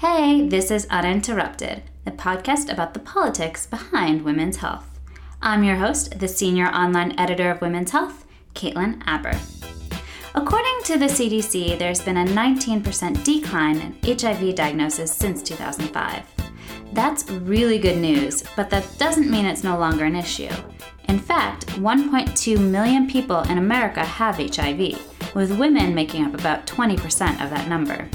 Hey, this is Uninterrupted, the podcast about the politics behind women's health. I'm your host, the senior online editor of Women's Health, Caitlin Abber. According to the CDC, there's been a 19% decline in HIV diagnosis since 2005. That's really good news, but that doesn't mean it's no longer an issue. In fact, 1.2 million people in America have HIV, with women making up about 20% of that number.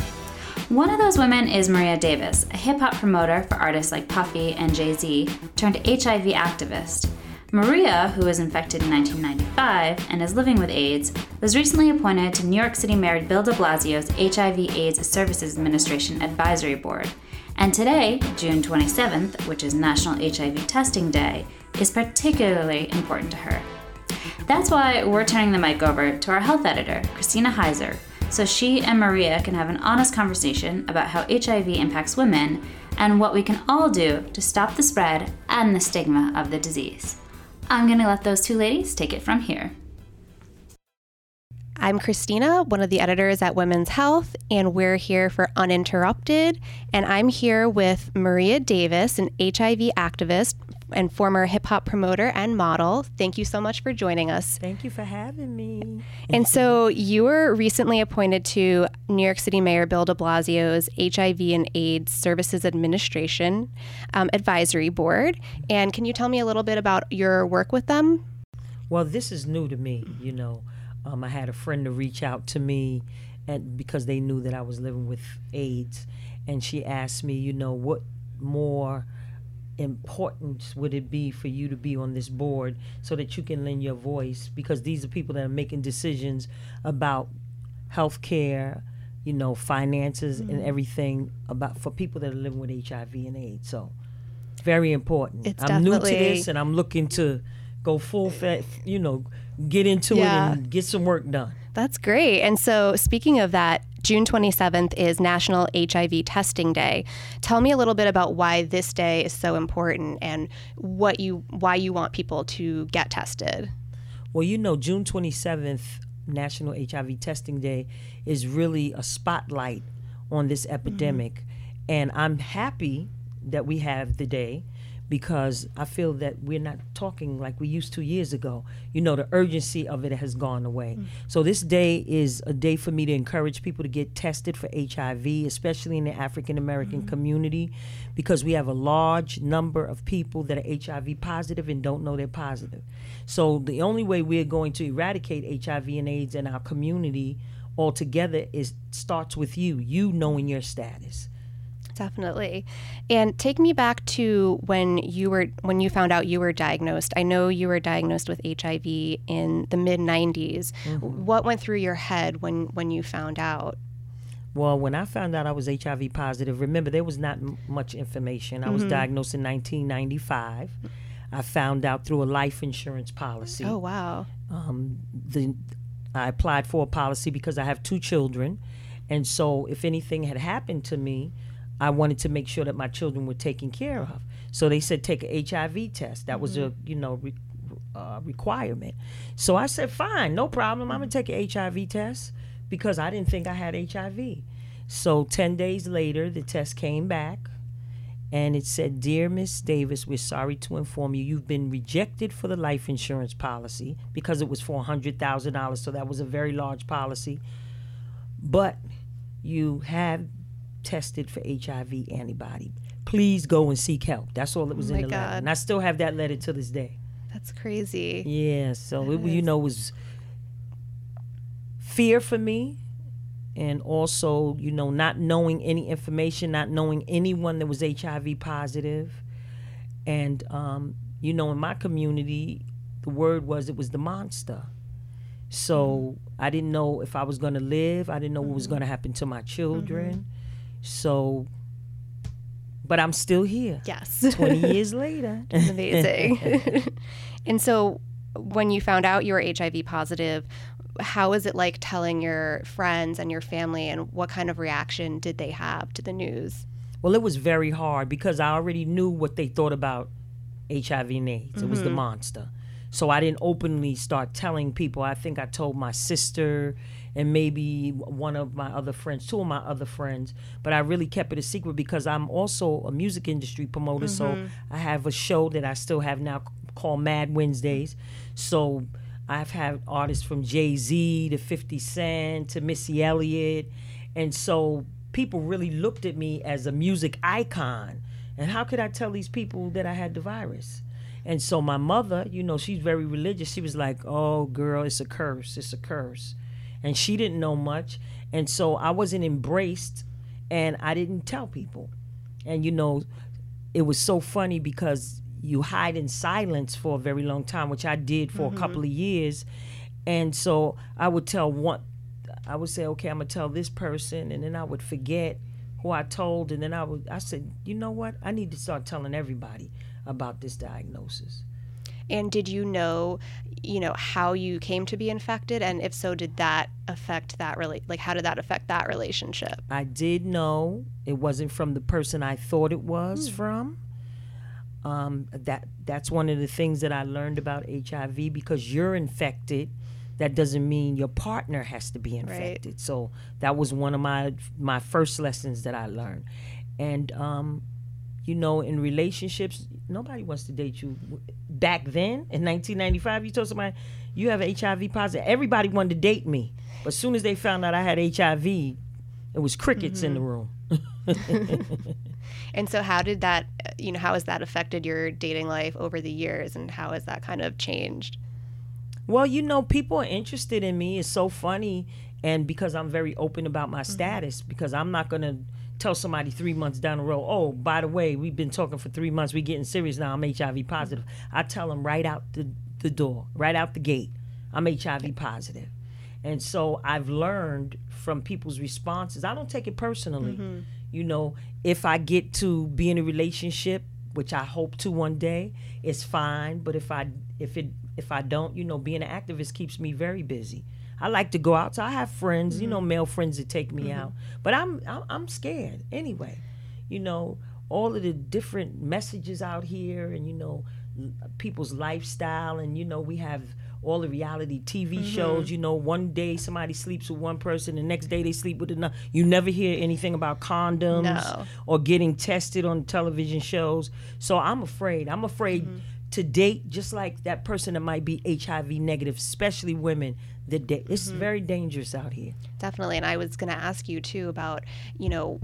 One of those women is Maria Davis, a hip hop promoter for artists like Puffy and Jay Z, turned HIV activist. Maria, who was infected in 1995 and is living with AIDS, was recently appointed to New York City Mayor Bill de Blasio's HIV/AIDS Services Administration Advisory Board. And today, June 27th, which is National HIV Testing Day, is particularly important to her. That's why we're turning the mic over to our health editor, Christina Heiser, so she and Maria can have an honest conversation about how HIV impacts women and what we can all do to stop the spread and the stigma of the disease. I'm going to let those two ladies take it from here. I'm Christina, one of the editors at Women's Health, and we're here for Uninterrupted. And I'm here with Maria Davis, an HIV activist and former hip hop promoter and model. Thank you so much for joining us. Thank you for having me. And so you were recently appointed to New York City Mayor Bill de Blasio's HIV and AIDS Services Administration um, Advisory Board. And can you tell me a little bit about your work with them? Well, this is new to me, you know. Um, I had a friend to reach out to me, and because they knew that I was living with AIDS, and she asked me, you know, what more importance would it be for you to be on this board so that you can lend your voice? Because these are people that are making decisions about health care, you know, finances, mm-hmm. and everything about for people that are living with HIV and AIDS. So, very important. It's I'm new to this, and I'm looking to go full, fat, you know get into yeah. it and get some work done. That's great. And so, speaking of that, June 27th is National HIV Testing Day. Tell me a little bit about why this day is so important and what you why you want people to get tested. Well, you know, June 27th, National HIV Testing Day, is really a spotlight on this epidemic. Mm-hmm. And I'm happy that we have the day because I feel that we're not talking like we used to years ago. You know, the urgency of it has gone away. Mm. So this day is a day for me to encourage people to get tested for HIV, especially in the African American mm. community, because we have a large number of people that are HIV positive and don't know they're positive. So the only way we're going to eradicate HIV and AIDS in our community altogether is starts with you, you knowing your status. Definitely. And take me back to when you were when you found out you were diagnosed. I know you were diagnosed with HIV in the mid 90s. Mm-hmm. What went through your head when when you found out? Well, when I found out I was HIV positive, remember there was not m- much information. I mm-hmm. was diagnosed in 1995. I found out through a life insurance policy. Oh wow! Um, the I applied for a policy because I have two children, and so if anything had happened to me, I wanted to make sure that my children were taken care of. So they said take a HIV test. That mm-hmm. was a mm-hmm. you know re, uh, requirement. So I said fine, no problem. I'm gonna take an HIV test because I didn't think I had HIV. So ten days later, the test came back. And it said, Dear Miss Davis, we're sorry to inform you you've been rejected for the life insurance policy because it was for $100,000. So that was a very large policy. But you have tested for HIV antibody. Please go and seek help. That's all that was oh in the God. letter. And I still have that letter to this day. That's crazy. Yeah, so it, you know, was fear for me and also, you know, not knowing any information, not knowing anyone that was HIV positive. And um, you know, in my community, the word was it was the monster. So mm-hmm. I didn't know if I was going to live. I didn't know what was mm-hmm. going to happen to my children. Mm-hmm. So, but I'm still here. Yes. 20 years later. It's amazing. and so, when you found out you were HIV positive, how was it like telling your friends and your family, and what kind of reaction did they have to the news? Well, it was very hard because I already knew what they thought about HIV and AIDS. Mm-hmm. It was the mm-hmm. monster. So I didn't openly start telling people. I think I told my sister and maybe one of my other friends, two of my other friends, but I really kept it a secret because I'm also a music industry promoter. So mm-hmm. I have a show that I still have now called Mad Wednesdays. So I've had artists from Jay Z to 50 Cent to Missy Elliott. And so people really looked at me as a music icon. And how could I tell these people that I had the virus? And so my mother, you know, she's very religious. She was like, oh, girl, it's a curse. It's a curse. And she didn't know much. And so I wasn't embraced and I didn't tell people. And, you know, it was so funny because you hide in silence for a very long time, which I did for a mm-hmm. couple of years. And so I would tell one, I would say, okay, I'm gonna tell this person, and then I would forget who I told, and then I would, I said, you know what? I need to start telling everybody about this diagnosis. And did you know, you know, how you came to be infected? And if so, did that affect that really like how did that affect that relationship? I did know it wasn't from the person I thought it was from. Um, that that's one of the things that I learned about HIV because you're infected. That doesn't mean your partner has to be infected. So that was one of my my first lessons that I learned. And um, you know, in relationships, nobody wants to date you. Back then, in 1995, you told somebody you have HIV positive. Everybody wanted to date me, but as soon as they found out I had HIV, it was crickets in the mm-hmm. room. And so how did that you know, how has that affected your dating life over the years and how has that kind of changed? Well, you know, people are interested in me. It's so funny, and because I'm very open about my mm-hmm. status, because I'm not gonna tell somebody three months down the road, oh, by the way, we've been talking for three months, We're getting serious now. I'm HIV positive. I tell them right out the, the door, right out the gate, I'm HIV positive. And so I've learned from people's responses. I don't take it personally. Mm-hmm. You know, if I get to be in a relationship, which I hope to one day, it's fine. But if I if it if I don't, you know, being an activist keeps me very busy. I like to go out. So I have friends, you know, mm-hmm. male friends that take me out. Mm-hmm. But I'm, I'm I'm scared anyway. You know, all of the different messages out here, and you know, people's lifestyle, and you know, we have all the reality TV mm-hmm. shows. You know, one day somebody sleeps with one person, the next day they sleep with another. You never hear anything about condoms No. or getting tested on television shows. So I'm afraid. I'm afraid to date just like that person that might be HIV negative, especially women. That date. It's mm-hmm. very dangerous out here. Definitely. And I was going to ask you too about, you know,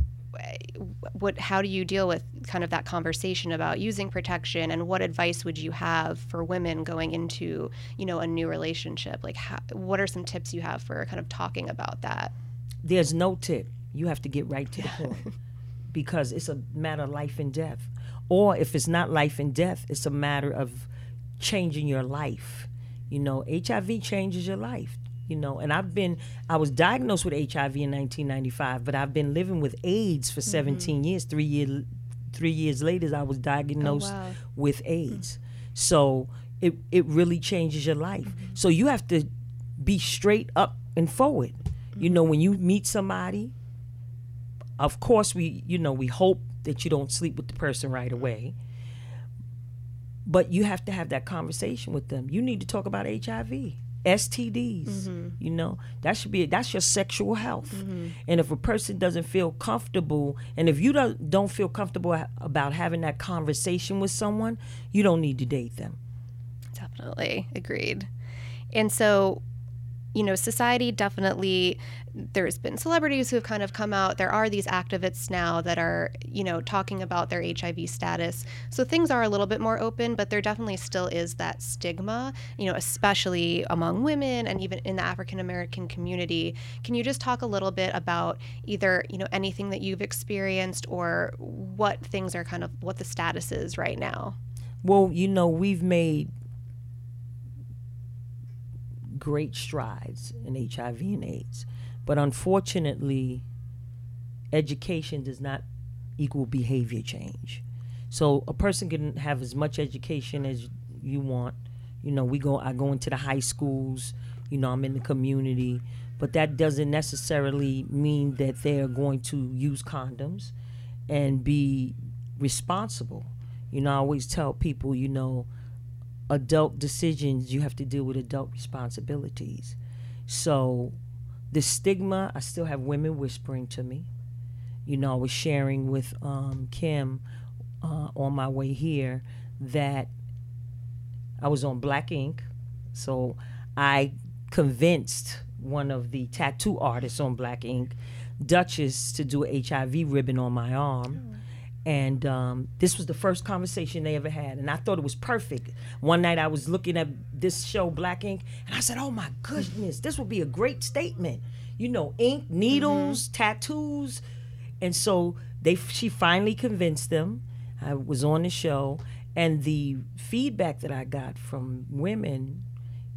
what how do you deal with kind of that conversation about using protection and what advice would you have for women going into you know a new relationship like how, what are some tips you have for kind of talking about that There's no tip. You have to get right to the point because it's a matter of life and death. Or if it's not life and death, it's a matter of changing your life. You know, HIV changes your life. You know, and I've been, I was diagnosed with HIV in 1995, but I've been living with AIDS for mm-hmm. 17 years. Three years, three years later, I was diagnosed oh, wow. with AIDS. So it it really changes your life. Mm-hmm. So you have to be straight up and forward. You know, when you meet somebody, of course we you know we hope that you don't sleep with the person right away. But you have to have that conversation with them. You need to talk about HIV. STDs, mm-hmm. you know, that should be that's your sexual health. Mm-hmm. And if a person doesn't feel comfortable, and if you don't don't feel comfortable about having that conversation with someone, you don't need to date them. Definitely agreed. And so, you know, society definitely, there's been celebrities who have kind of come out. There are these activists now that are, you know, talking about their HIV status. So things are a little bit more open, but there definitely still is that stigma, you know, especially among women and even in the African American community. Can you just talk a little bit about either, you know, anything that you've experienced or what things are kind of, what the status is right now? Well, you know, we've made great strides in HIV and AIDS, but unfortunately, education does not equal behavior change. So a person can have as much education as you want. You know, we go I go into the high schools, you know, I'm in the community, but that doesn't necessarily mean that they're going to use condoms and be responsible. You know, I always tell people, you know, adult decisions, you have to deal with adult responsibilities. So the stigma, I still have women whispering to me. You know, I was sharing with um, Kim uh, on my way here that I was on Black Ink. So I convinced one of the tattoo artists on Black Ink, Duchess, to do HIV ribbon on my arm. And um, this was the first conversation they ever had. And I thought it was perfect. One night I was looking at this show, Black Ink, and I said, oh my goodness, this would be a great statement. You know, ink, needles, mm-hmm. tattoos. And so they, she finally convinced them. I was on the show. And the feedback that I got from women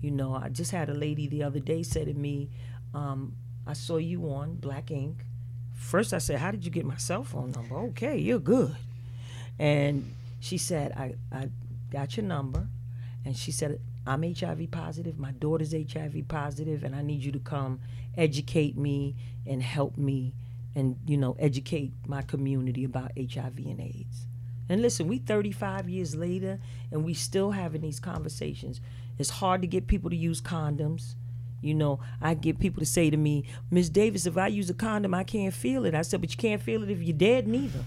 you know, I just had a lady the other day say to me, um, I saw you on Black Ink. First, I said, How did you get my cell phone number? Okay, you're good. And she said, I, I got your number. And she said, I'm HIV positive. My daughter's HIV positive, and I need you to come educate me and help me and, you know, educate my community about HIV and AIDS. And listen, we 35 years later, and we still having these conversations. It's hard to get people to use condoms. You know, I get people to say to me, Miss Davis, if I use a condom, I can't feel it. I said, but you can't feel it if you're dead, neither.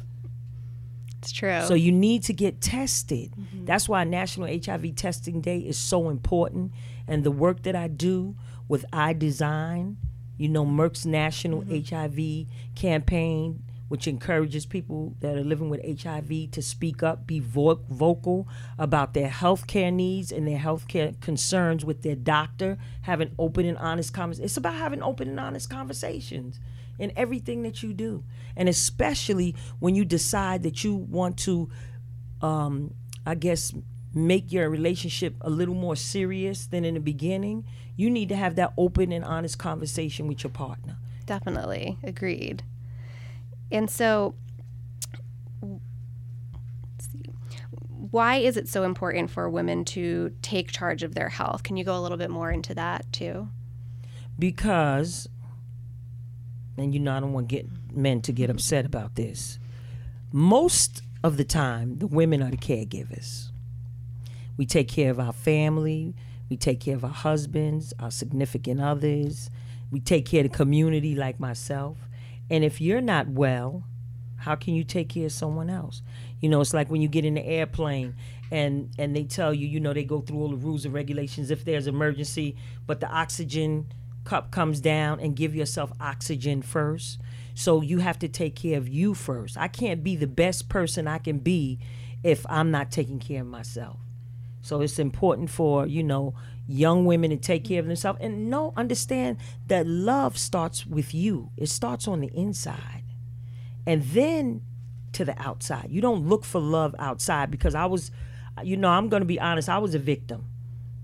It's true. So you need to get tested. Mm-hmm. That's why National HIV Testing Day is so important. And the work that I do with I Design, you know, Merck's National mm-hmm. HIV campaign, which encourages people that are living with HIV to speak up, be vo- vocal about their health care needs and their health care concerns with their doctor, having open and honest conversations. It's about having open and honest conversations in everything that you do. And especially when you decide that you want to, um, I guess, make your relationship a little more serious than in the beginning, you need to have that open and honest conversation with your partner. Definitely. Agreed. And so, why is it so important for women to take charge of their health? Can you go a little bit more into that too? Because, and you know, I don't want get men to get upset about this. Most of the time, the women are the caregivers. We take care of our family, we take care of our husbands, our significant others, we take care of the community, like myself. And if you're not well, how can you take care of someone else? You know, it's like when you get in the airplane and and they tell you, you know, they go through all the rules and regulations if there's emergency, but the oxygen cup comes down and give yourself oxygen first. So you have to take care of you first. I can't be the best person I can be if I'm not taking care of myself. So it's important for, you know, young women to take care of themselves. And no understand that love starts with you. It starts on the inside. And then to the outside. You don't look for love outside because i was you know i'm going to be honest i was a victim.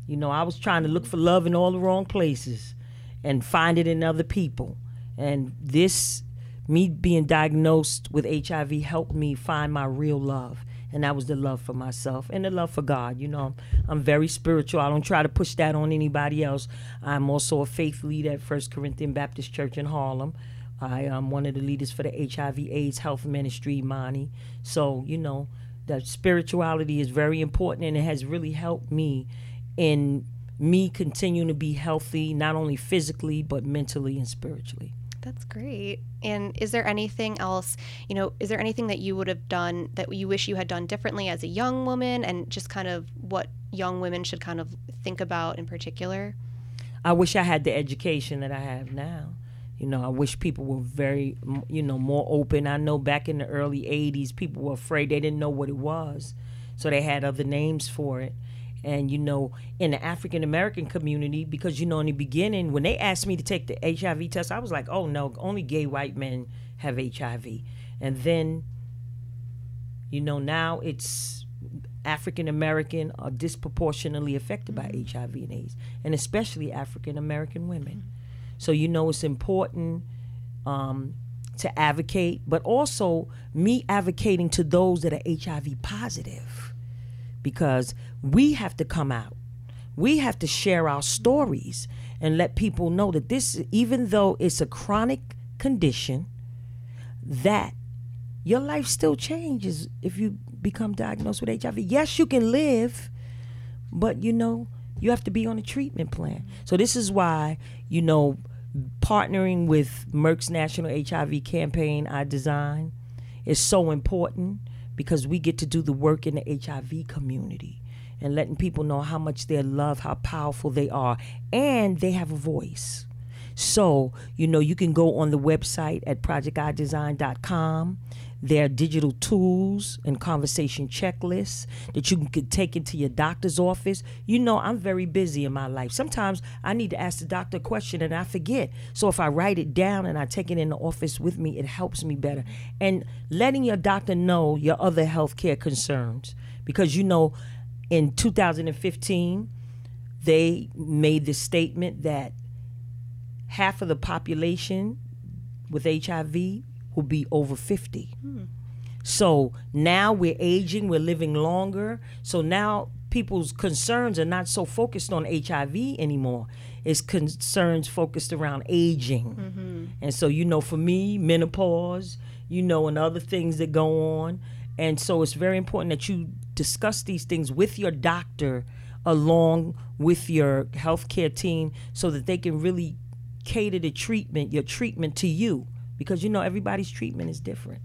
You know i was trying to look for love in all the wrong places and find it in other people. And this me being diagnosed with hiv helped me find my real love and that was the love for myself and the love for God. You know, I'm very spiritual. I don't try to push that on anybody else. I'm also a faith leader at First Corinthian Baptist Church in Harlem. I am one of the leaders for the HIV/AIDS Health Ministry, Imani. So you know, that spirituality is very important, and it has really helped me in me continuing to be healthy, not only physically but mentally and spiritually. That's great. And is there anything else, you know, is there anything that you would have done that you wish you had done differently as a young woman and just kind of what young women should kind of think about in particular? I wish I had the education that I have now. You know, I wish people were very, you know, more open. I know back in the early 80s, people were afraid they didn't know what it was. So they had other names for it and you know in the african american community because you know in the beginning when they asked me to take the hiv test i was like oh no only gay white men have hiv and then you know now it's african american are disproportionately affected by mm-hmm. hiv and aids and especially african american women mm-hmm. so you know it's important um, to advocate but also me advocating to those that are hiv positive because we have to come out. We have to share our stories and let people know that this, even though it's a chronic condition, that your life still changes if you become diagnosed with HIV. Yes, you can live, but you know, you have to be on a treatment plan. So this is why, you know, partnering with Merck's National HIV campaign I design is so important because we get to do the work in the HIV community and letting people know how much they love, how powerful they are, and they have a voice. So, you know, you can go on the website at projectidesign.com. There are digital tools and conversation checklists that you can take into your doctor's office. You know, I'm very busy in my life. Sometimes I need to ask the doctor a question and I forget. So if I write it down and I take it in the office with me, it helps me better. And letting your doctor know your other healthcare concerns. Because, you know, in 2015, they made the statement that half of the population with HIV will be over 50. Hmm. So now we're aging, we're living longer. So now people's concerns are not so focused on HIV anymore. It's concerns focused around aging. Mm-hmm. And so, you know, for me, menopause, you know, and other things that go on. And so it's very important that you discuss these things with your doctor along with your healthcare team so that they can really cater the treatment, your treatment to you, because you know everybody's treatment is different.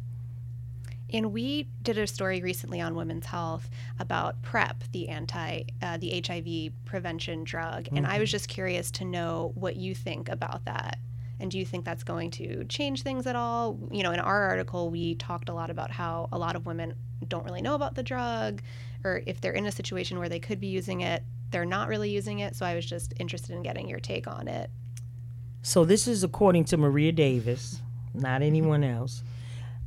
And we did a story recently on women's health about PrEP, the anti, uh, the HIV prevention drug, mm-hmm. and I was mm-hmm. just curious to know what you think about that. And do you think that's going to change things at all? You know, in our article, we talked a lot about how a lot of women don't really know about the drug, or if they're in a situation where they could be using it, they're not really using it. So I was just interested in getting your take on it. So this is according to Maria Davis, not anyone else.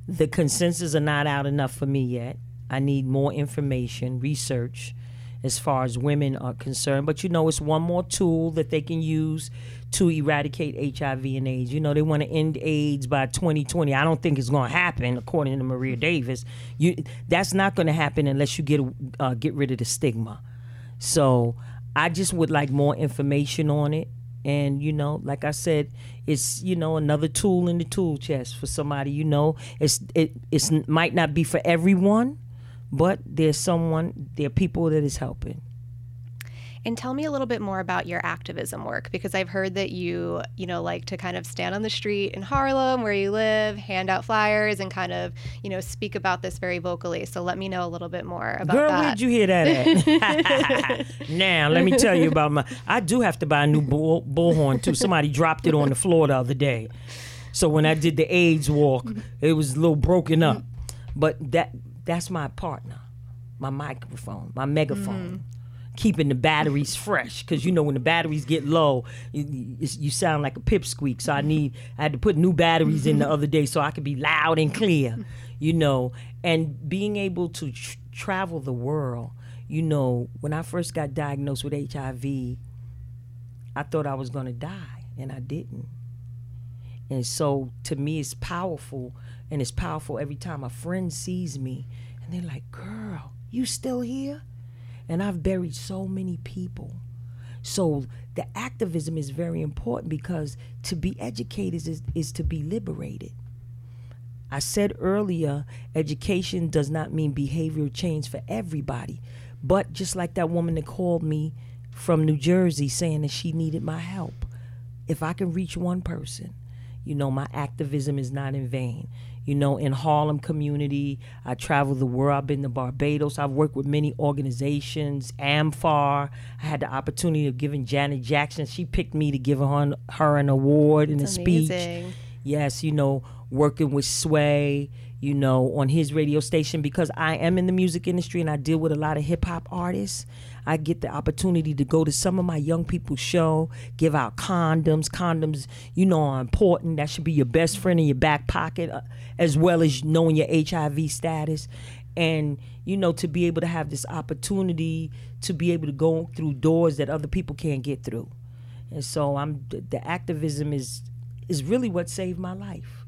The consensus are not out enough for me yet. I need more information, research as far as women are concerned. But you know, it's one more tool that they can use to eradicate HIV and AIDS. You know, they want to end AIDS by 2020. I don't think it's going to happen, according to Maria Davis. You, that's not going to happen unless you get uh, get rid of the stigma. So I just would like more information on it and you know like i said it's you know another tool in the tool chest for somebody you know. It's it it's might not be for everyone but there's someone there are people that is helping and tell me a little bit more about your activism work because I've heard that you, you know, like to kind of stand on the street in Harlem where you live, hand out flyers and kind of, you know, speak about this very vocally. So let me know a little bit more about Girl, that. where'd you hear that at? now, let me tell you about my I do have to buy a new bull, bullhorn too. Somebody dropped it on the floor the other day. So when I did the AIDS walk, it was a little broken up. But that that's my partner, my microphone, my megaphone. Mm keeping the batteries fresh because you know when the batteries get low you, you, sound like a pipsqueak. So i need i had to put new batteries in the mm-hmm. other day so i could be loud and clear you know? And being able to tr- travel the world you know when i first got diagnosed with hiv i thought i was going to die and i didn't. And so to me it's powerful and it's powerful every time a friend sees me and they're like girl you still here and I've buried so many people. So the activism is very important because to be educated is, is to be liberated. I said earlier, education does not mean behavioral change for everybody. But just like that woman that called me from New Jersey saying that she needed my help, if I can reach one person, you know, my activism is not in vain you know, in Harlem community. I travel the world. I've been to Barbados. I've worked with many organizations, AMFAR. I had the opportunity of giving Janet Jackson. She picked me to give her, her an award and a speech. Yes, you know, working with Sway, you know, on his radio station because I am in the music industry and I deal with a lot of hip hop artists. I get the opportunity to go to some of my young people's show, give out condoms. Condoms, you know, are important. That should be your best friend in your back pocket, uh, as well as knowing your HIV status. And, you know, to be able to have this opportunity to be able to go through doors that other people can't get through. And so I'm the activism is is really what saved my life.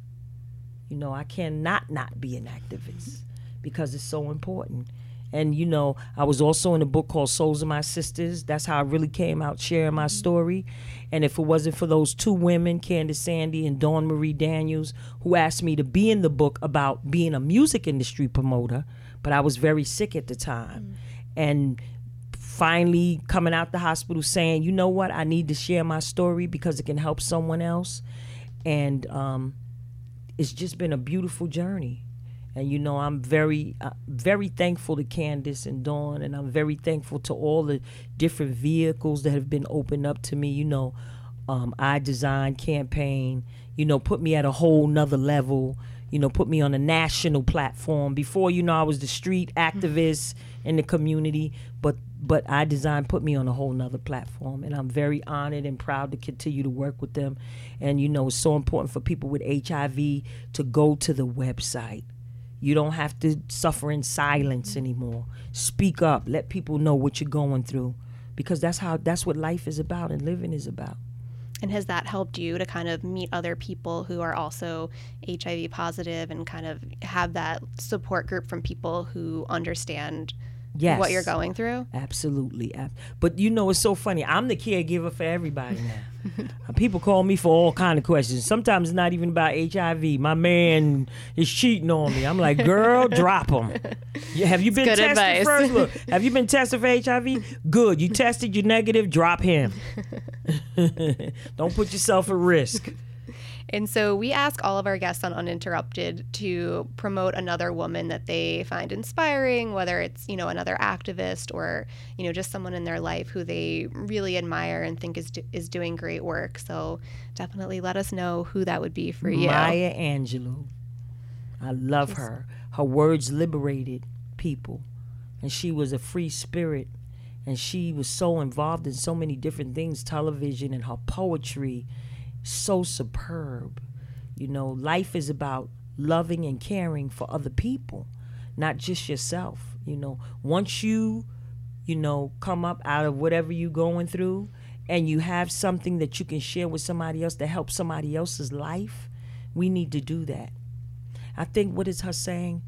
You know, I cannot not be an activist because it's so important. And you know, I was also in a book called Souls of My Sisters. That's how I really came out sharing my story. And if it wasn't for those two women, Candace Sandy and Dawn Marie Daniels, who asked me to be in the book about being a music industry promoter, but I was very sick at the time. Mm. And finally coming out the hospital saying, you know what, I need to share my story because it can help someone else. And um, it's just been a beautiful journey. And you know, I'm very, uh, very thankful to Candace and Dawn, and I'm very thankful to all the different vehicles that have been opened up to me. You know, um, I Design campaign, you know, put me at a whole nother level. You know, put me on a national platform. Before, you know, I was the street activist in the community, but but I Design put me on a whole nother platform, and I'm very honored and proud to continue to work with them. And you know, it's so important for people with HIV to go to the website. You don't have to suffer in silence anymore. Speak up. Let people know what you're going through, because that's how that's what life is about and living is about. And has that helped you to kind of meet other people who are also HIV positive and kind of have that support group from people who understand yes. what you're going through? Absolutely. But you know, it's so funny. I'm the caregiver for everybody now. People call me for all kind of questions. Sometimes it's not even about HIV. My man is cheating on me. I'm like, girl, drop him. Have you been good tested advice. first? Look, have you been tested for HIV? Good. You tested, you're negative, drop him. Don't put yourself at risk. And so we ask all of our guests on Uninterrupted to promote another woman that they find inspiring, whether it's, you know, another activist or, you know, just someone in their life who they really admire and think is do- is doing great work. So definitely let us know who that would be for you. Maya Angelou. I love her. Her words liberated people. And she was a free spirit. And she was so involved in so many different things television and her poetry so superb. You know, life is about loving and caring for other people, not just yourself. You know, once you, you know, come up out of whatever you're going through and you have something that you can share with somebody else to help somebody else's life, we need to do that. I think what is her saying?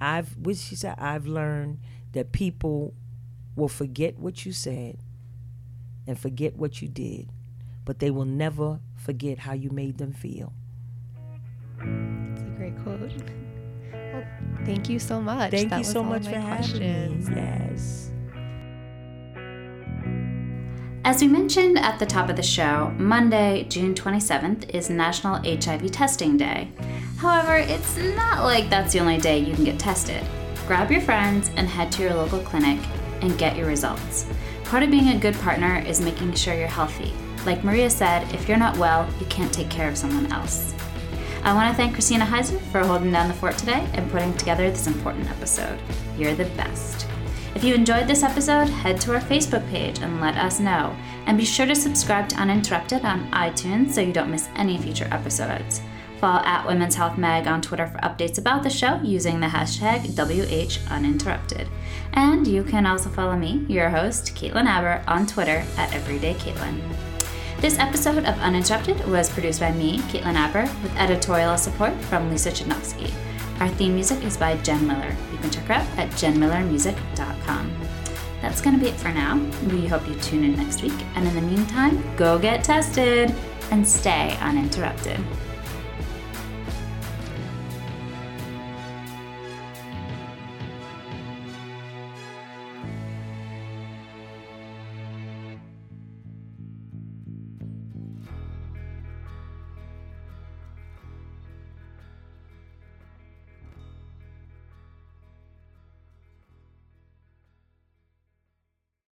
I've what she said, I've learned that people will forget what you said and forget what you did, but they will never forget how you made them feel. It's a great quote. Well, thank you so much. Thank that you so much for questions. having me. Yes. As we mentioned at the top of the show, Monday, June 27th is National HIV Testing Day. However, it's not like that's the only day you can get tested. Grab your friends and head to your local clinic and get your results. Part of being a good partner is making sure you're healthy. Like Maria said, if you're not well, you can't take care of someone else. I want to thank Christina Heiser for holding down the fort today and putting together this important episode. You're the best. If you enjoyed this episode, head to our Facebook page and let us know. And be sure to subscribe to Uninterrupted on iTunes so you don't miss any future episodes. Follow at Women's Health Mag on Twitter for updates about the show using the hashtag WHUninterrupted. And you can also follow me, your host, Caitlin Abber, on Twitter at EverydayCaitlin. This episode of Uninterrupted was produced by me, Caitlin Abber, with editorial support from Lisa Chudnofsky. Our theme music is by Jen Miller. You can check her out at jenmillermusic.com. That's going to be it for now. We hope you tune in next week. And in the meantime, go get tested and stay uninterrupted.